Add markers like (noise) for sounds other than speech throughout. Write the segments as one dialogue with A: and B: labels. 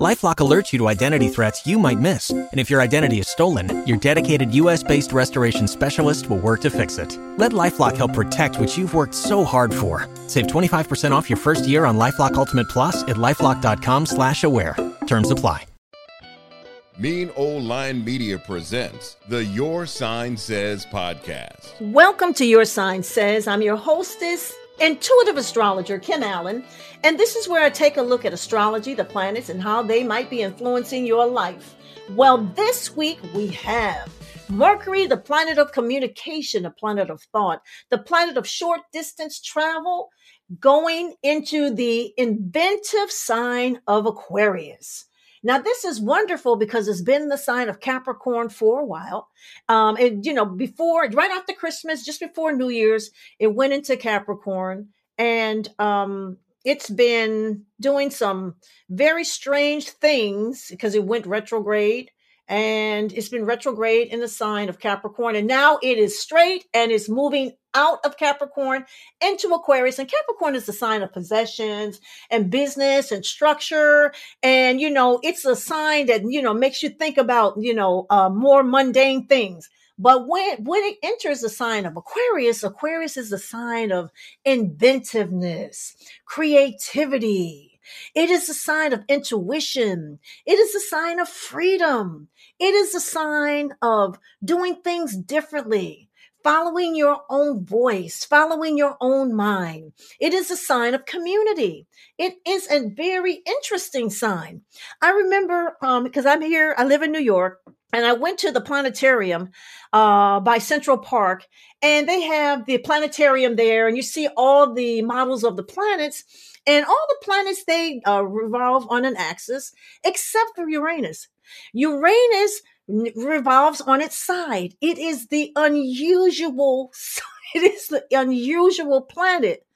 A: LifeLock alerts you to identity threats you might miss, and if your identity is stolen, your dedicated U.S.-based restoration specialist will work to fix it. Let LifeLock help protect what you've worked so hard for. Save 25% off your first year on LifeLock Ultimate Plus at lifeLock.com/slash-aware. Terms apply.
B: Mean Old Lion Media presents the Your Sign Says podcast.
C: Welcome to Your Sign Says. I'm your hostess, intuitive astrologer Kim Allen, and this is where I take a look at astrology, the planets, and how they might be influencing your life. Well, this week we have Mercury, the planet of communication, the planet of thought, the planet of short distance travel, going into the inventive sign of Aquarius. Now, this is wonderful because it's been the sign of Capricorn for a while. Um, and, you know, before, right after Christmas, just before New Year's, it went into Capricorn. And um, it's been doing some very strange things because it went retrograde and it's been retrograde in the sign of Capricorn. And now it is straight and is moving out of Capricorn into Aquarius. And Capricorn is the sign of possessions and business and structure. And, you know, it's a sign that, you know, makes you think about, you know, uh, more mundane things. But when, when it enters the sign of Aquarius, Aquarius is the sign of inventiveness, creativity, it is a sign of intuition. It is a sign of freedom. It is a sign of doing things differently following your own voice, following your own mind. It is a sign of community. It is a very interesting sign. I remember um, because I'm here, I live in New York, and I went to the planetarium uh, by Central Park, and they have the planetarium there, and you see all the models of the planets. And all the planets, they uh, revolve on an axis, except for Uranus. Uranus revolves on its side. It is the unusual, (laughs) it is the unusual planet.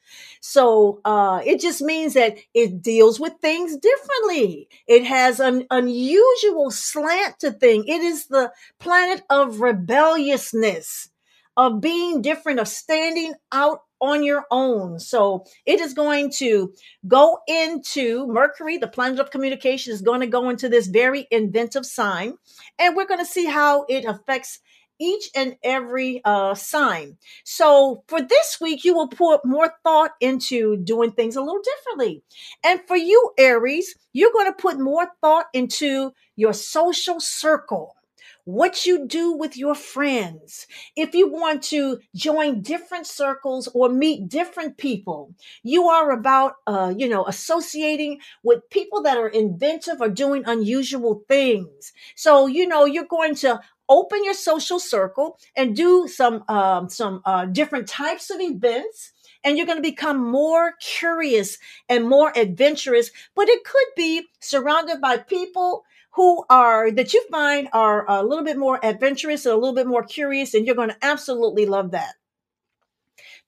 C: So uh, it just means that it deals with things differently. It has an unusual slant to things. It is the planet of rebelliousness, of being different, of standing out on your own. So it is going to go into Mercury, the planet of communication, is going to go into this very inventive sign. And we're going to see how it affects each and every uh, sign. So for this week, you will put more thought into doing things a little differently. And for you, Aries, you're going to put more thought into your social circle what you do with your friends. If you want to join different circles or meet different people, you are about, uh, you know, associating with people that are inventive or doing unusual things. So, you know, you're going to open your social circle and do some, um, some, uh, different types of events and you're going to become more curious and more adventurous. But it could be surrounded by people who are that you find are a little bit more adventurous and a little bit more curious, and you're going to absolutely love that.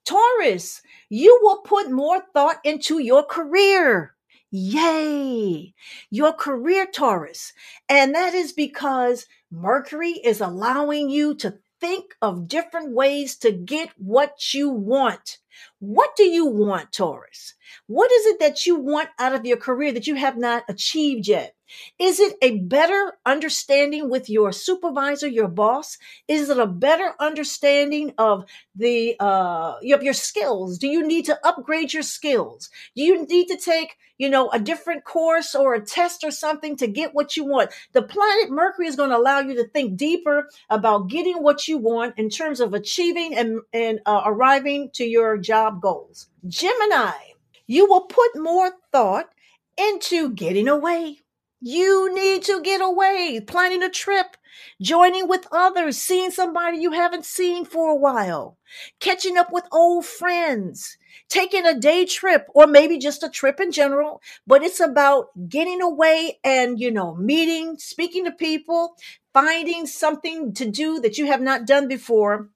C: Taurus, you will put more thought into your career. Yay! Your career, Taurus. And that is because Mercury is allowing you to think of different ways to get what you want. What do you want, Taurus? What is it that you want out of your career that you have not achieved yet? Is it a better understanding with your supervisor, your boss? Is it a better understanding of the uh, of your skills? Do you need to upgrade your skills? Do you need to take you know a different course or a test or something to get what you want? The planet Mercury is going to allow you to think deeper about getting what you want in terms of achieving and and uh, arriving to your job goals. Gemini, you will put more thought into getting away you need to get away, planning a trip, joining with others, seeing somebody you haven't seen for a while, catching up with old friends, taking a day trip or maybe just a trip in general. But it's about getting away and, you know, meeting, speaking to people, finding something to do that you have not done before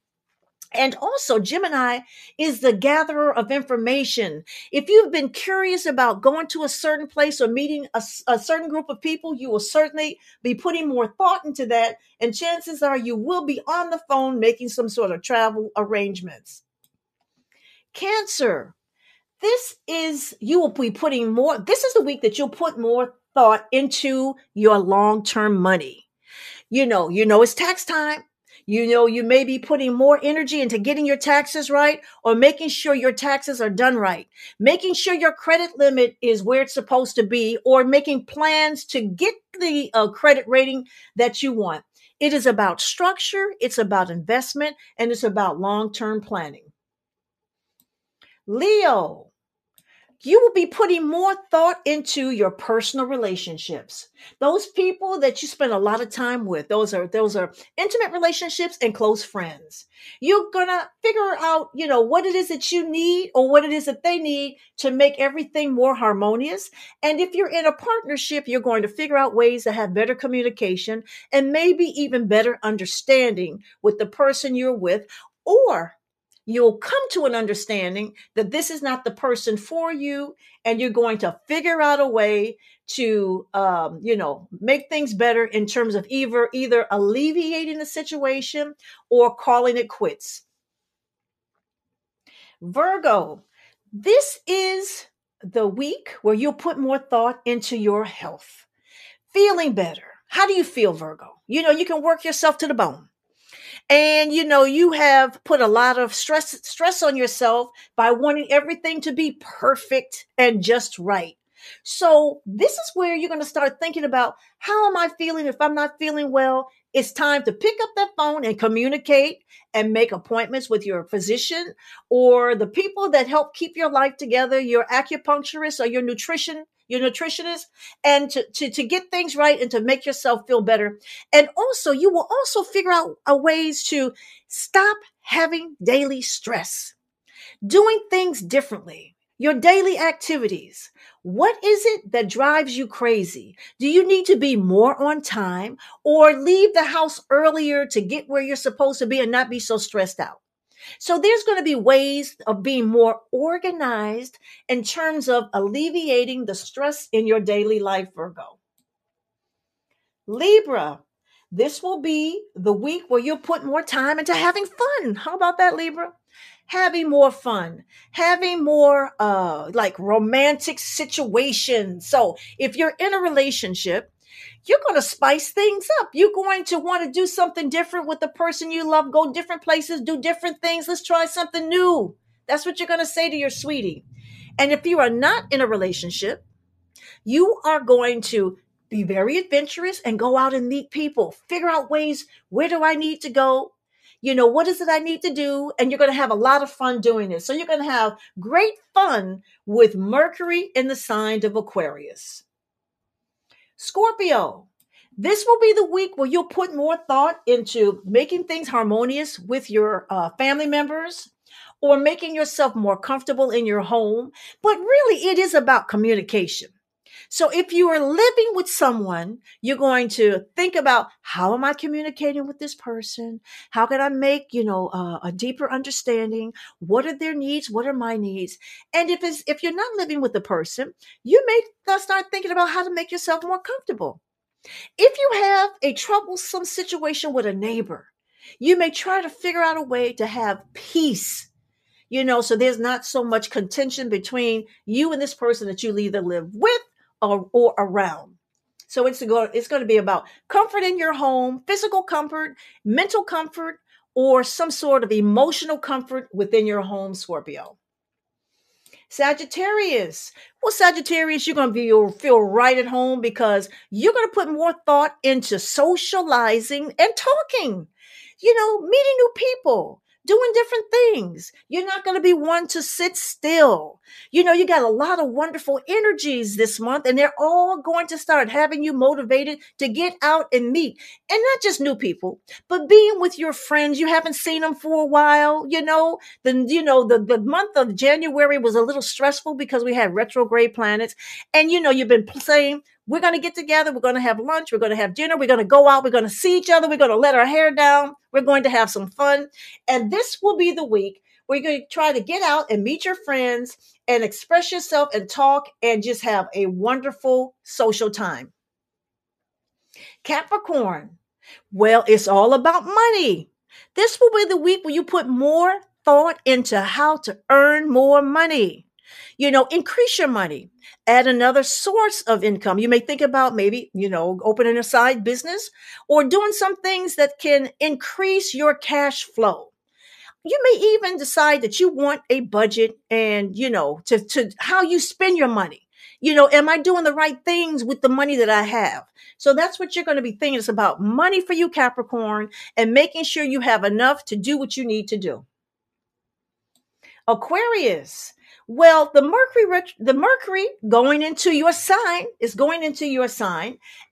C: And also, Gemini is the gatherer of information. If you've been curious about going to a certain place or meeting a, a, certain group of people, you will certainly be putting more thought into that. And chances are you will be on the phone making some sort of travel arrangements. Cancer. This is, you will be putting more, this is the week that you'll put more thought into your long term money. You know, you know, it's tax time you know, you may be putting more energy into getting your taxes right or making sure your taxes are done right, making sure your credit limit is where it's supposed to be, or making plans to get the uh, credit rating that you want. It is about structure, it's about investment, and it's about long term planning. Leo, you will be putting more thought into your personal relationships. Those people that you spend a lot of time with, those are those are intimate relationships and close friends. You're going to figure out, you know, what it is that you need or what it is that they need to make everything more harmonious. And if you're in a partnership, you're going to figure out ways to have better communication and maybe even better understanding with the person you're with or you'll come to an understanding that this is not the person for you and you're going to figure out a way to um, you know make things better in terms of either either alleviating the situation or calling it quits. Virgo this is the week where you'll put more thought into your health. Feeling better. How do you feel virgo? You know you can work yourself to the bone and you know you have put a lot of stress stress on yourself by wanting everything to be perfect and just right. So this is where you're going to start thinking about how am i feeling? If i'm not feeling well it's time to pick up that phone and communicate and make appointments with your physician or the people that help keep your life together your acupuncturist or your nutrition your nutritionist, and to, to, to get things right and to make yourself feel better. And also, you will also figure out a ways to stop having daily stress, doing things differently, your daily activities. What is it that drives you crazy? Do you need to be more on time or leave the house earlier to get where you're supposed to be and not be so stressed out? So there's going to be ways of being more organized in terms of alleviating the stress in your daily life, Virgo. Libra, this will be the week where you'll put more time into having fun. How about that, Libra? Having more fun, having more uh like romantic situations. So if you're in a relationship, you're going to spice things up. You're going to want to do something different with the person you love, go different places, do different things. Let's try something new. That's what you're going to say to your sweetie. And if you are not in a relationship, you are going to be very adventurous and go out and meet people, figure out ways where do I need to go? You know, what is it I need to do? And you're going to have a lot of fun doing this. So you're going to have great fun with Mercury in the sign of Aquarius. Scorpio, this will be the week where you'll put more thought into making things harmonious with your uh, family members or making yourself more comfortable in your home. But really, it is about communication. So if you are living with someone, you're going to think about how am I communicating with this person? How can I make, you know, uh, a deeper understanding? What are their needs? What are my needs? And if it's, if you're not living with the person, you may start thinking about how to make yourself more comfortable. If you have a troublesome situation with a neighbor, you may try to figure out a way to have peace you know so there's not so much contention between you and this person that you either live with or, or around. So it's going it's going to be about comfort in your home, physical comfort, mental comfort, or some sort of emotional comfort within your home, Scorpio. Sagittarius. Well, Sagittarius, you're going to be feel right at home because you're going to put more thought into socializing and talking. You know, meeting new people, doing different things. You're not going to be one to sit still. You know, you got a lot of wonderful energies this month, and they're all going to start having you motivated to get out and meet. And not just new people, but being with your friends. You haven't seen them for a while. You know, the, you know, the, the month of January was a little stressful because we had retrograde planets. And, you know, you've been saying, we're going to get together. We're going to have lunch. We're going to have dinner. We're going to go out. We're going to see each other. We're going to let our hair down. We're going to have some fun. And this will be the week where you're going to try to get out and meet your friends and express yourself and talk and just have a wonderful social time. Capricorn, well, it's all about money. This will be the week where you put more thought into how to earn more money. You know, increase your money, add another source of income. You may think about maybe, you know, opening a side business or doing some things that can increase your cash flow. You may even decide that you want a budget and, you know, to, to how you spend your money. You know, am I doing the right things with the money that I have? So that's what you're going to be thinking. It's about money for you, Capricorn, and making sure you have enough to do what you need to do. Aquarius. Well, the Mercury, the Mercury going into your sign is going into your sign,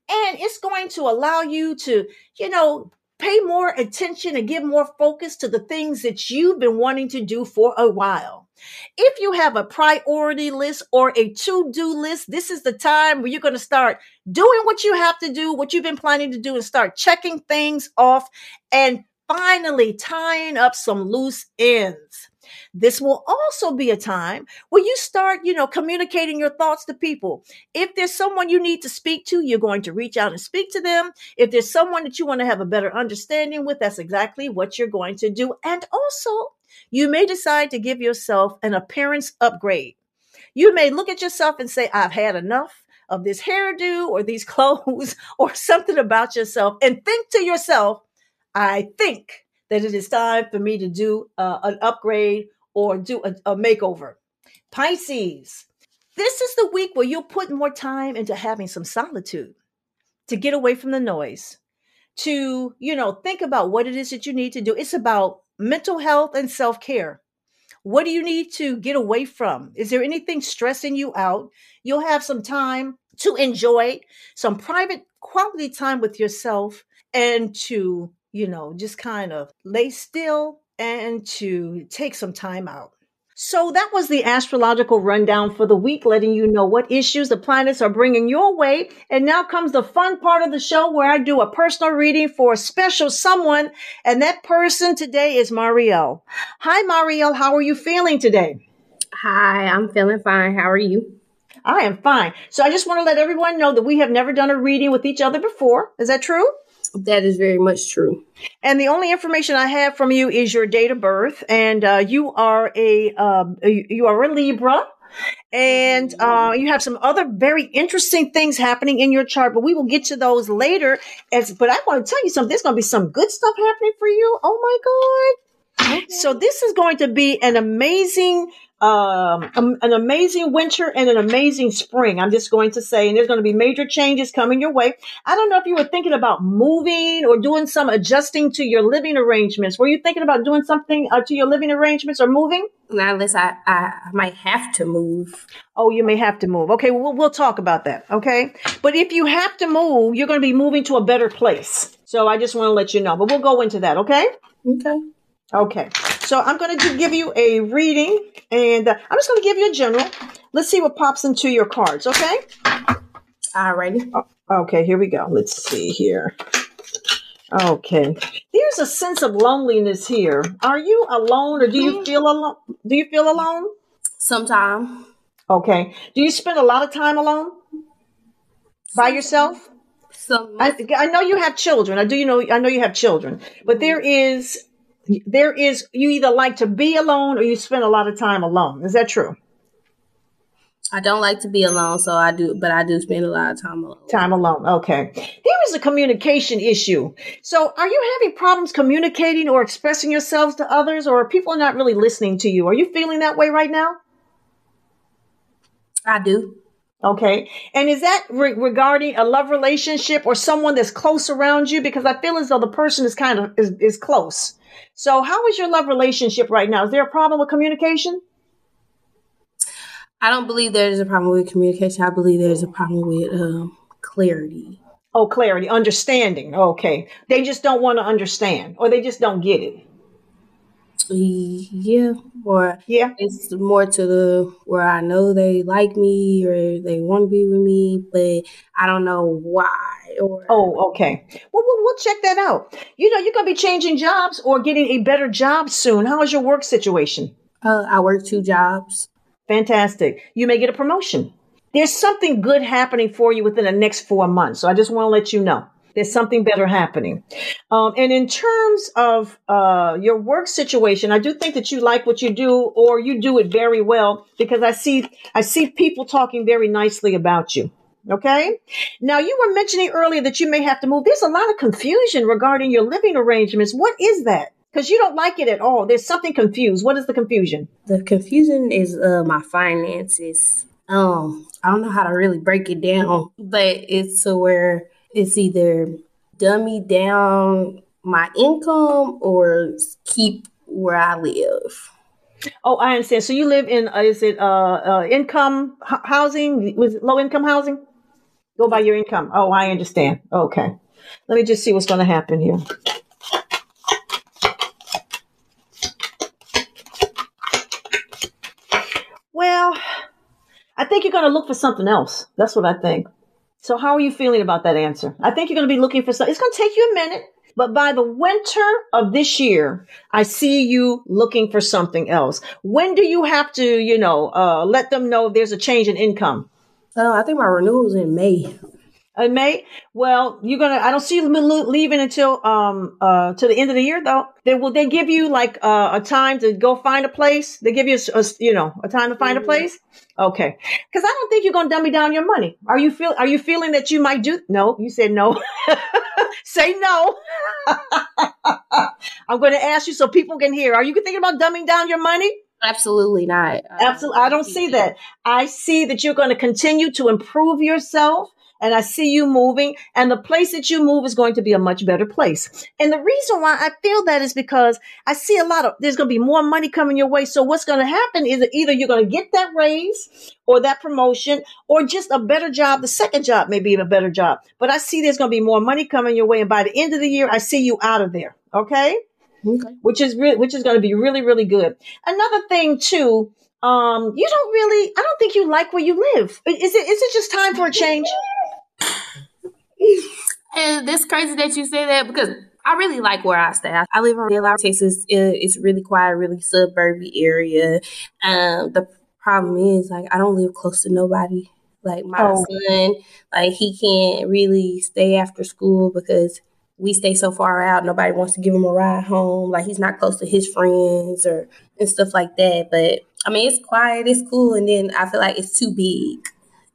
C: and it's going to allow you to, you know, pay more attention and give more focus to the things that you've been wanting to do for a while. If you have a priority list or a to do list, this is the time where you're going to start doing what you have to do, what you've been planning to do, and start checking things off and finally tying up some loose ends. This will also be a time where you start, you know, communicating your thoughts to people. If there's someone you need to speak to, you're going to reach out and speak to them. If there's someone that you want to have a better understanding with, that's exactly what you're going to do. And also, you may decide to give yourself an appearance upgrade. You may look at yourself and say, I've had enough of this hairdo or these (laughs) clothes or something about yourself and think to yourself, I think that it is time for me to do uh, an upgrade or do a, a makeover. Pisces, this is the week where you'll put more time into having some solitude to get away from the noise, to, you know, think about what it is that you need to do. It's about mental health and self care. What do you need to get away from? Is there anything stressing you out? You'll have some time to enjoy some private quality time with yourself and to you know, just kind of lay still and to take some time out. So that was the astrological rundown for the week, letting you know what issues the planets are bringing your way. And now comes the fun part of the show where I do a personal reading for a special someone. And that person today is Mariel. Hi, Mariel. How are you feeling today?
D: Hi, I'm feeling fine. How are you?
C: I am fine. So I just want to let everyone know that we have never done a reading with each other before. Is that true?
D: That is very much true.
C: And the only information I have from you is your date of birth, and uh, you are a uh, you are a Libra, and uh, you have some other very interesting things happening in your chart. But we will get to those later. As but I want to tell you something. There's going to be some good stuff happening for you. Oh my god! Okay. So this is going to be an amazing um, an amazing winter and an amazing spring. I'm just going to say, and there's going to be major changes coming your way. I don't know if you were thinking about moving or doing some adjusting to your living arrangements. Were you thinking about doing something uh, to your living arrangements or moving?
D: Not unless I, I might have to move.
C: Oh, you may have to move. Okay, we'll, we'll talk about that. Okay. But if you have to move, you're going to be moving to a better place. So I just want to let you know, but we'll go into that. Okay.
D: Okay.
C: Okay. So I'm going to give you a reading and uh, I'm just going to give you a general. Let's see what pops into your cards, okay?
D: Alrighty.
C: Okay, here we go. Let's see here. Okay. There's a sense of loneliness here. Are you alone or do you mm-hmm. feel alone? Do you feel alone?
D: Sometime.
C: Okay. Do you spend a lot of time alone? By yourself?
D: Some
C: I, I know you have children. I do you know I know you have children. But there is there is you either like to be alone or you spend a lot of time alone. Is that true?
D: I don't like to be alone, so I do, but I do spend a lot of time alone.
C: Time alone. Okay. There is a communication issue. So, are you having problems communicating or expressing yourselves to others, or are people not really listening to you? Are you feeling that way right now?
D: I do.
C: Okay. And is that re- regarding a love relationship or someone that's close around you? Because I feel as though the person is kind of is, is close. So, how is your love relationship right now? Is there a problem with communication?
D: I don't believe there's a problem with communication. I believe there's a problem with um, clarity.
C: Oh, clarity, understanding. Okay. They just don't want to understand or they just don't get it.
D: Yeah, or
C: Yeah.
D: it's more to the where I know they like me or they want to be with me, but I don't know why. Or
C: Oh, okay. Well, we'll, we'll check that out. You know, you're going to be changing jobs or getting a better job soon. How is your work situation?
D: uh, I work two jobs.
C: Fantastic. You may get a promotion. There's something good happening for you within the next four months. So I just want to let you know there's something better happening. Um, and in terms of uh, your work situation, I do think that you like what you do, or you do it very well, because I see I see people talking very nicely about you. Okay. Now you were mentioning earlier that you may have to move. There's a lot of confusion regarding your living arrangements. What is that? Because you don't like it at all. There's something confused. What is the confusion?
D: The confusion is uh my finances. Um, I don't know how to really break it down, but it's to where it's either dummy down my income or keep where I live.
C: Oh, I understand. So you live in uh, is it uh, uh income h- housing? Was it low income housing? Go by your income. Oh, I understand. Okay. Let me just see what's going to happen here. Well, I think you're going to look for something else. That's what I think. So, how are you feeling about that answer? I think you're going to be looking for something. It's going to take you a minute, but by the winter of this year, I see you looking for something else. When do you have to, you know, uh, let them know there's a change in income?
D: Uh, I think my renewal's in May.
C: In May? Well, you're gonna. I don't see you leaving until um uh to the end of the year though. They will they give you like uh, a time to go find a place? They give you a, a- you know a time to find a place. Okay, because I don't think you're gonna dummy down your money. Are you feel Are you feeling that you might do? No, you said no. (laughs) Say no. (laughs) I'm going to ask you so people can hear. Are you thinking about dumbing down your money?
D: Absolutely not.
C: Absolutely. I don't see that. I see that you're going to continue to improve yourself. And I see you moving, and the place that you move is going to be a much better place. And the reason why I feel that is because I see a lot of there's going to be more money coming your way. So what's going to happen is that either you're going to get that raise or that promotion or just a better job. The second job may be a better job. But I see there's going to be more money coming your way, and by the end of the year, I see you out of there. Okay
D: Okay.
C: which is re- which is going to be really really good. Another thing too, um, you don't really, I don't think you like where you live. Is it is it just time for a change?
D: And that's crazy that you say that because I really like where I stay. I live in Delaware, Texas. It- It's really quiet, really suburban area. Um, the problem is like I don't live close to nobody. Like my
C: Oh.
D: son, like he can't really stay after school because we stay so far out. Nobody wants to give him a ride home. Like he's not close to his friends or and stuff like that. But I mean, it's quiet, it's cool, and then I feel like it's too big.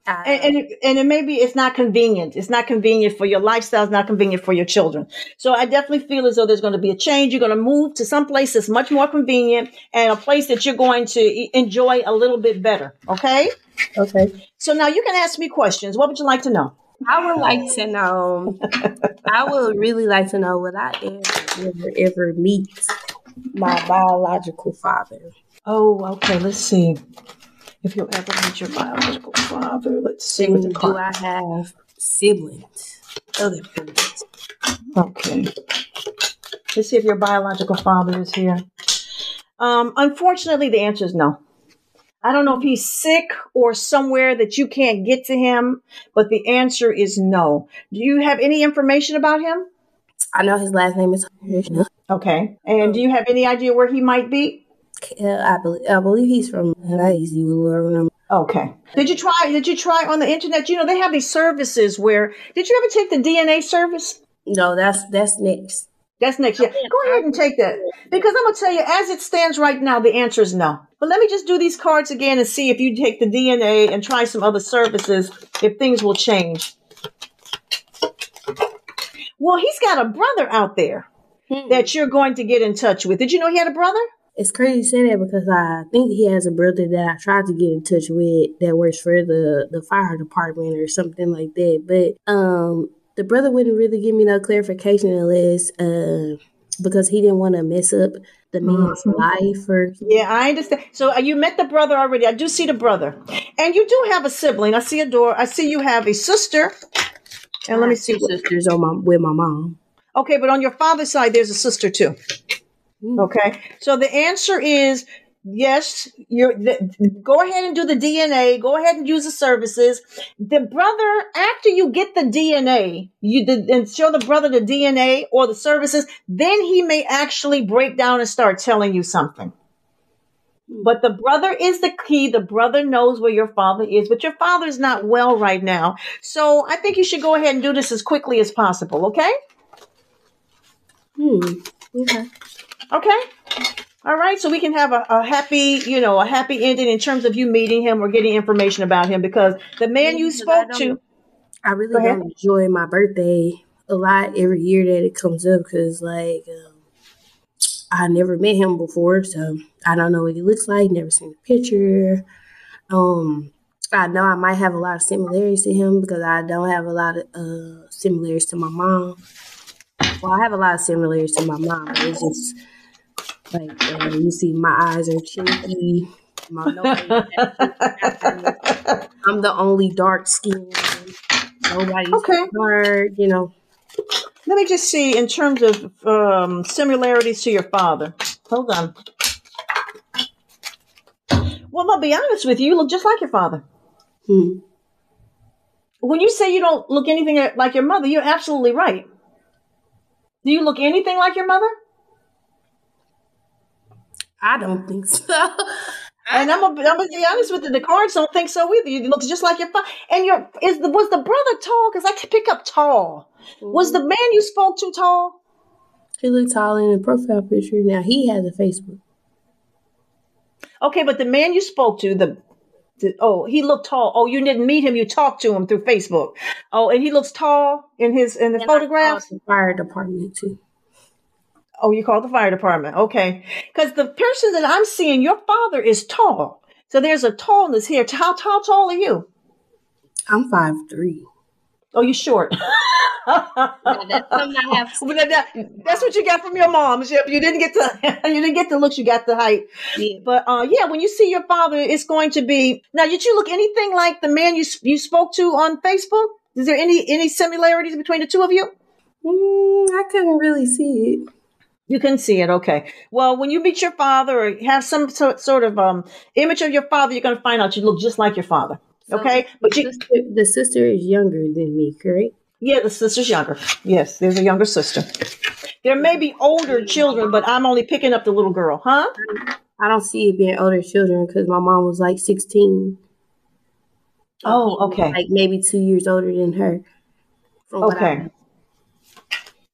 C: And and, it- and it maybe it's not convenient. It's not convenient for your lifestyle. It's not convenient for your children. So I definitely feel as though there's going to be a change. You're going to move to some place that's much more convenient and a place that you're going to enjoy a little bit better. Okay.
D: okay.
C: So now you can ask me questions. What would you like to know?
D: I would like to know. I would really like to know would I ever, ever, ever meet my biological father?
C: Oh, okay. Let's see. If you'll ever meet your biological father, let's see what the
D: do
C: card.
D: I have siblings? Other siblings?
C: Okay. Let's see if your biological father is here. Um, unfortunately, the answer is no. I don't know if he's sick or somewhere that you can't get to him, but the answer is no. Do you have any information about him?
D: I know his last name is.
C: Okay. And do you have any idea where he might be?
D: Uh, I believe. I believe he's from. Remember.
C: Okay. Did you try? Did you try on the internet? You know they have these services where. Did you ever take the DNA service?
D: No, that's that's next.
C: That's next year. Go ahead and take that. Because I'm going to tell you, as it stands right now, the answer is no. But let me just do these cards again and see if you take the DNA and try some other services, if things will change. Well, he's got a brother out there that you're going to get in touch with. Did you know he had a brother?
D: It's crazy to say that because I think he has a brother that I tried to get in touch with that works for the the fire department or something like that. But um, the brother wouldn't really give me no clarification unless uh because he didn't want to mess up the man's life or
C: Yeah, I understand. So uh, you met the brother already. I do see the brother. And you do have a sibling. I see a door. I see you have a sister. And let me see.
D: sisters on my with my mom.
C: Okay, but on your father's side, there's a sister too. Mm-hmm. Okay. So the answer is yes. You're go ahead and do the DNA. Go ahead and use the services. The brother, after you get the DNA, you did and show the brother the DNA or the services, then he may actually break down and start telling you something. But the brother is the key. The brother knows where your father is, but your father's not well right now. So I think you should go ahead and do this as quickly as possible. Okay.
D: Hmm. Okay.
C: Okay. All right. So we can have a, a, happy, you know, a happy ending in terms of you meeting him or getting information about him because the man you spoke
D: I
C: to.
D: I really don't enjoy my birthday a lot every year that it comes up because, like, um, I never met him before, so I don't know what he looks like. Never seen a picture. Um, I know I might have a lot of similarities to him because I don't have a lot of uh, similarities to my mom. Well, I have a lot of similarities to my mom, but it's just like uh, you see, my eyes are chinky. My nose I'm the only dark skin. Nobody's okay. dark, you know.
C: Let me just see in terms of um, similarities to your father. Hold on. Well, I'll be honest with you. You look just like your father.
D: Hmm.
C: When you say you don't look anything like your mother, you're absolutely right. Do you look anything like your mother?
D: I don't think so. (laughs)
C: and I'm gonna, I'm gonna be honest with you. The cards don't think so either. You look just like your father. And your is the was the brother tall? Because I can pick up tall. Mm-hmm. Was the man you spoke to tall?
D: He looked tall in the profile picture. Now he has a Facebook.
C: Okay, but the man you spoke to, the, the oh, he looked tall. Oh, you didn't meet him. You talked to him through Facebook. Oh, and he looks tall in his in the and photographs.
D: The fire department too.
C: Oh, you called the fire department. Okay. Because the person that I'm seeing, your father is tall. So there's a tallness here. How, how tall are you?
D: I'm five three.
C: Oh, you short. (laughs)
D: yeah, that's, (laughs)
C: that's what you got from your mom. You didn't get the (laughs) you didn't get the looks. You got the height. Yeah. But uh, yeah, when you see your father, it's going to be. Now, did you look anything like the man you you spoke to on Facebook? Is there any any similarities between the two of you?
D: Mm, I couldn't really see it.
C: You can see it. Okay. Well, when you meet your father or have some sort of um, image of your father, you're going to find out you look just like your father. So okay.
D: But you, sister, the sister is younger than me, correct?
C: Yeah, the sister's younger. Yes, there's a younger sister. There may be older children, but I'm only picking up the little girl, huh?
D: I don't see it being older children because my mom was like 16.
C: Oh, okay.
D: Like maybe two years older than her.
C: Okay.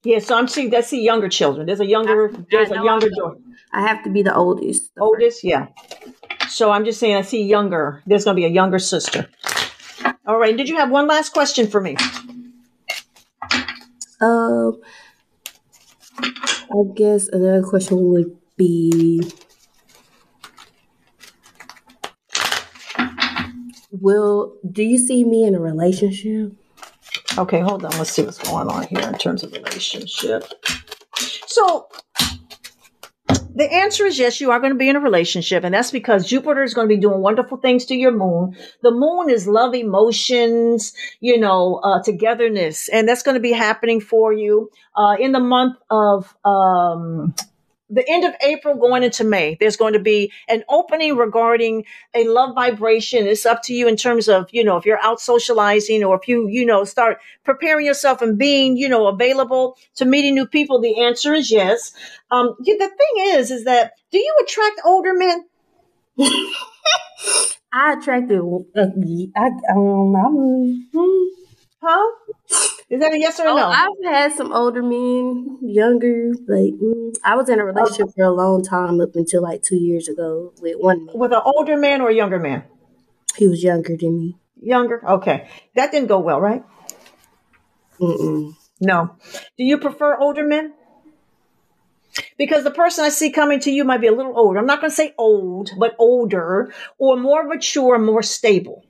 C: Yeah, so I'm seeing that's the younger children. There's a younger, there's a younger daughter.
D: I have to be the oldest.
C: The oldest, first. yeah. So I'm just saying, I see younger. There's going to be a younger sister. All right. Did you have one last question for me?
D: Um, I guess another question would be Will do you see me in a relationship?
C: Okay, hold on. Let's see what's going on here in terms of relationship. So the answer is yes, you are going to be in a relationship. And that's because Jupiter is going to be doing wonderful things to your moon. The moon is love, emotions, you know, uh, togetherness. And that's going to be happening for you, uh, in the month of, um, the end of April going into May, there's going to be an opening regarding a love vibration. It's up to you in terms of, you know, if you're out socializing or if you, you know, start preparing yourself and being, you know, available to meeting new people. The answer is yes. Um, the thing is, is that do you attract older men? (laughs)
D: I attracted, uh, I, um, I'm, hmm.
C: huh? Is that a yes or a oh, no?
D: I've had some older men, younger. Like mm, I was in a relationship for a long time up until like two years ago with one man.
C: With an older man or a younger man?
D: He was younger than me.
C: Younger. Okay, that didn't go well, right?
D: Mm-mm.
C: No. Do you prefer older men? Because the person I see coming to you might be a little older. I'm not going to say old, but older or more mature, more stable.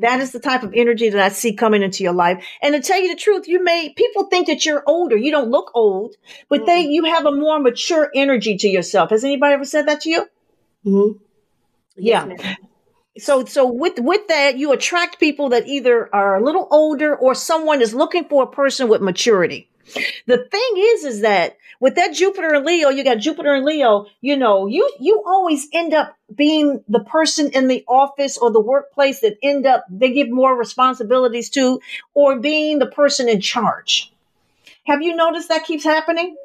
C: That is the type of energy that I see coming into your life. And to tell you the truth, you may people think that you're older. You don't look old, but mm-hmm. they you have a more mature energy to yourself. Has anybody ever said that to you?
D: Mm-hmm.
C: Yeah. Yes, so so with with that, you attract people that either are a little older or someone is looking for a person with maturity. The thing is, is that with that Jupiter and Leo, you got Jupiter and Leo, you know, you, you always end up being the person in the office or the workplace that end up, they give more responsibilities to, or being the person in charge. Have you noticed that keeps happening?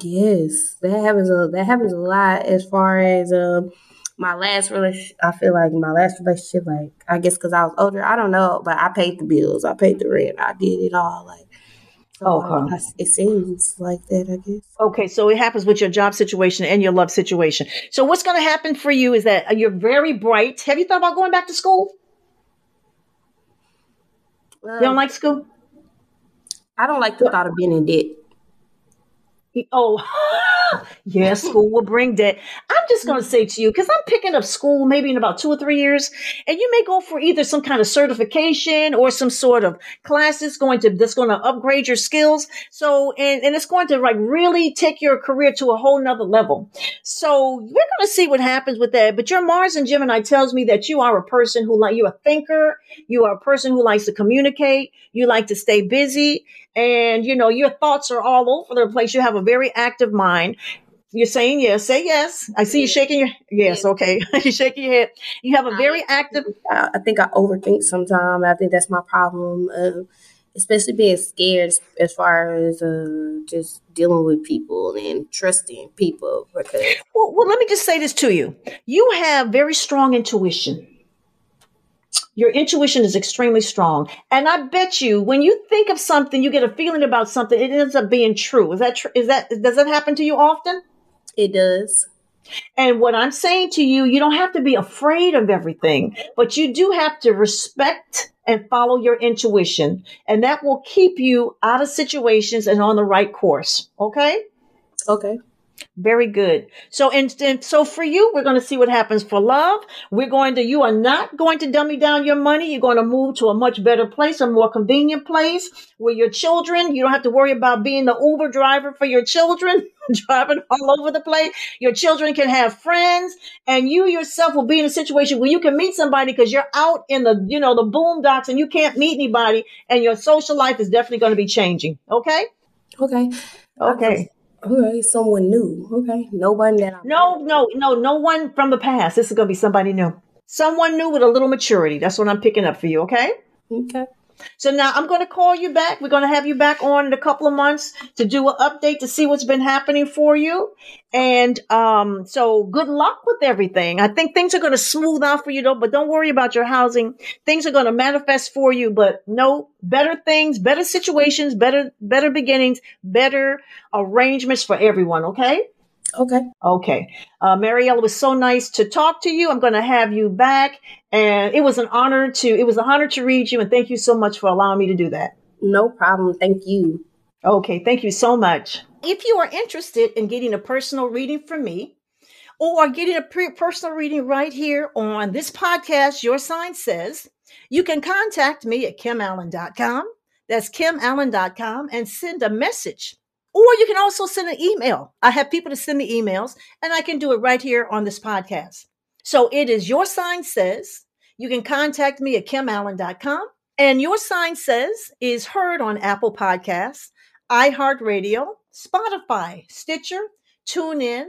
D: Yes, that happens a that happens a lot as far as um my last relationship. I feel like my last relationship, like I guess because I was older, I don't know, but I paid the bills, I paid the rent, I did it all. Like, Oh,
C: okay.
D: I- it seems like that. I guess.
C: Okay, so it happens with your job situation and your love situation. So what's going to happen for you is that uh, you're very bright. Have you thought about going back to school? You don't um, like school?
D: I don't like the thought of being in debt.
C: Oh, (laughs) (laughs) yeah, school will bring debt. I'm just going to say to you, because I'm picking up school maybe in about two or three years, and you may go for either some kind of certification or some sort of classes going to that's going to upgrade your skills. So, and, and it's going to like really take your career to a whole nother level. So we're going to see what happens with that. But your Mars and Gemini tells me that you are a person who like you're a thinker, you are a person who likes to communicate, you like to stay busy, and you know your thoughts are all over the place. You have a very active mind. You're saying yes. Say yes. I see you shaking your yes. Okay, (laughs) you're shaking your head. You have a very active.
D: I, I think I overthink sometimes. I think that's my problem, uh, especially being scared as far as uh, just dealing with people and trusting people. Because
C: Well, well, let me just say this to you. You have very strong intuition. Your intuition is extremely strong. And I bet you when you think of something, you get a feeling about something, it ends up being true. Is that true? Is that, does that happen to you often?
D: it does.
C: And what I'm saying to you, you don't have to be afraid of everything, but you do have to respect and follow your intuition. And that will keep you out of situations and on the right course. Okay?
D: Okay.
C: Very good. So, and, and so for you, we're going to see what happens for love. We're going to, you are not going to dummy down your money. You're going to move to a much better place, a more convenient place where your children, you don't have to worry about being the Uber driver for your children, (laughs) driving all over the place. Your children can have friends and you yourself will be in a situation where you can meet somebody because you're out in the, you know, the boondocks and you can't meet anybody and your social life is definitely going to be changing. Okay.
D: Okay.
C: Okay.
D: Okay. Someone new. Okay. No one that I
C: No, no, no, no one from the past. This is going to be somebody new. Someone new with a little maturity. That's what I'm picking up for you, okay?
D: Okay.
C: So now I'm going to call you back. We're going to have you back on in a couple of months to do an update to see what's been happening for you. And um, so good luck with everything. I think things are going to smooth out for you though, but don't worry about your housing. Things are going to manifest for you, but no better things, better situations, better, better beginnings, better arrangements for everyone. Okay.
D: Okay.
C: Okay. Uh, Mariella, it was so nice to talk to you. I'm going to have you back. And it was an honor to, it was an honor to read you. And thank you so much for allowing me to do that.
D: No problem. Thank you.
C: Okay. Thank you so much. If you are interested in getting a personal reading from me or getting a pre- personal reading right here on this podcast, Your Sign Says, you can contact me at kimallen.com. That's kimallen.com and send a message. Or you can also send an email. I have people to send me emails and I can do it right here on this podcast. So it is Your Sign Says. You can contact me at kimallen.com. And Your Sign Says is heard on Apple Podcasts, iHeartRadio, Spotify, Stitcher, TuneIn,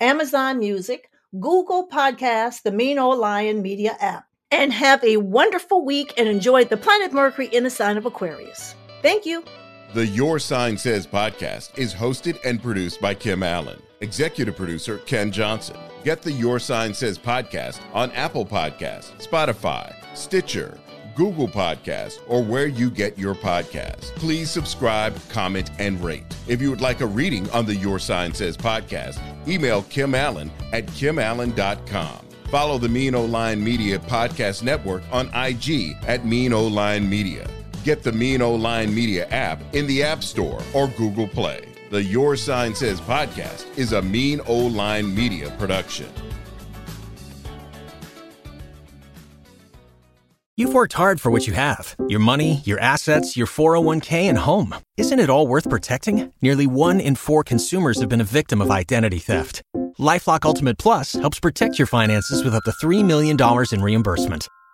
C: Amazon Music, Google Podcasts, the Mean Old Lion Media app. And have a wonderful week and enjoy the planet Mercury in the sign of Aquarius. Thank you.
B: The Your Sign Says podcast is hosted and produced by Kim Allen. Executive producer Ken Johnson. Get the Your Sign Says podcast on Apple Podcasts, Spotify, Stitcher, Google Podcasts, or where you get your podcasts. Please subscribe, comment, and rate. If you would like a reading on the Your Sign Says podcast, email Kim Allen at kimallen.com. Follow the Mean O Line Media Podcast Network on IG at Mean O Line Media. Get the Mean O Line Media app in the App Store or Google Play. The Your Sign Says podcast is a Mean O Line Media production.
A: You've worked hard for what you have your money, your assets, your 401k, and home. Isn't it all worth protecting? Nearly one in four consumers have been a victim of identity theft. Lifelock Ultimate Plus helps protect your finances with up to $3 million in reimbursement.